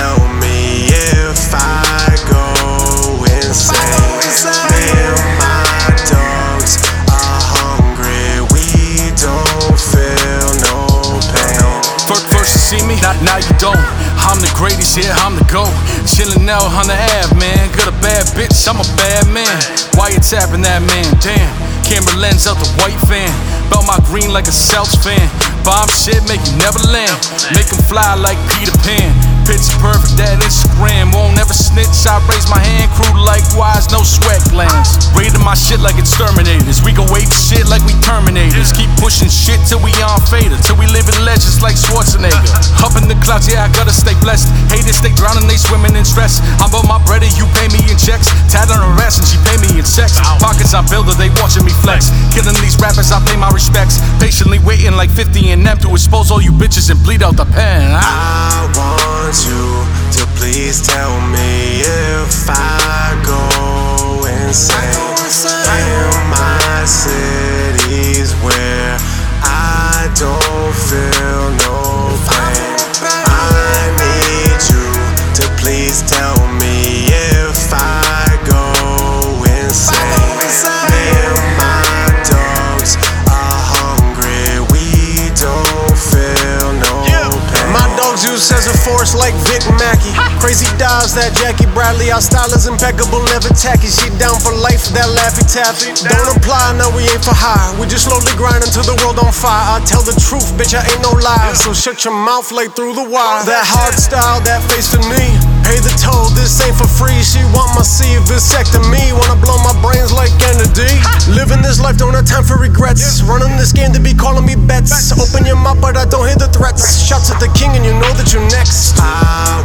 tell me if I go insane. Man, my dogs are hungry. We don't feel no pain. First, you see me, now you don't. I'm the greatest, yeah, I'm the GOAT. Chillin' out on the Ave, man. Good a bad, bitch, I'm a bad man. Why you tapping that man? Damn, camera lens out the white van. Belt my green like a Celts fan. Bomb shit, make you never land. Make him fly like Peter Pan. Picture perfect, that Instagram. Won't never snitch. I raise my hand, crew likewise, no sweat glands. Rated my shit like exterminators. We go ape shit like we terminators. Keep pushing shit till we on fader. Till we live in legends like Schwarzenegger. Up in the clouds, yeah, I gotta stay blessed. Haters, they drowning, they swimming in stress. I'm about my bread and you pay me in checks. Tat on her ass and she pay me in sex. Pockets I build her, they watching me flex. Killing these rappers, I pay my respects. Patiently waiting like 50 and them to expose all you bitches and bleed out the pen. I want you to please tell me Dogs as a force like Vic Mackey. Crazy dives, that Jackie Bradley. Our style is impeccable, never tacky. She down for life, that Laffy Taffy. Don't apply, no, we ain't for high. We just slowly grind until the world on fire. I tell the truth, bitch, I ain't no lie. So shut your mouth like through the wire. That hard style, that face for me. Pay the toll, this ain't for free. She want my seed, vasectomy. Wanna blow my brains like Kennedy. Living this life, don't have time for regrets. Running this game, to be calling me bets. Open your mouth, but I don't hear the threats. Shout to the king, and you know that you're next. I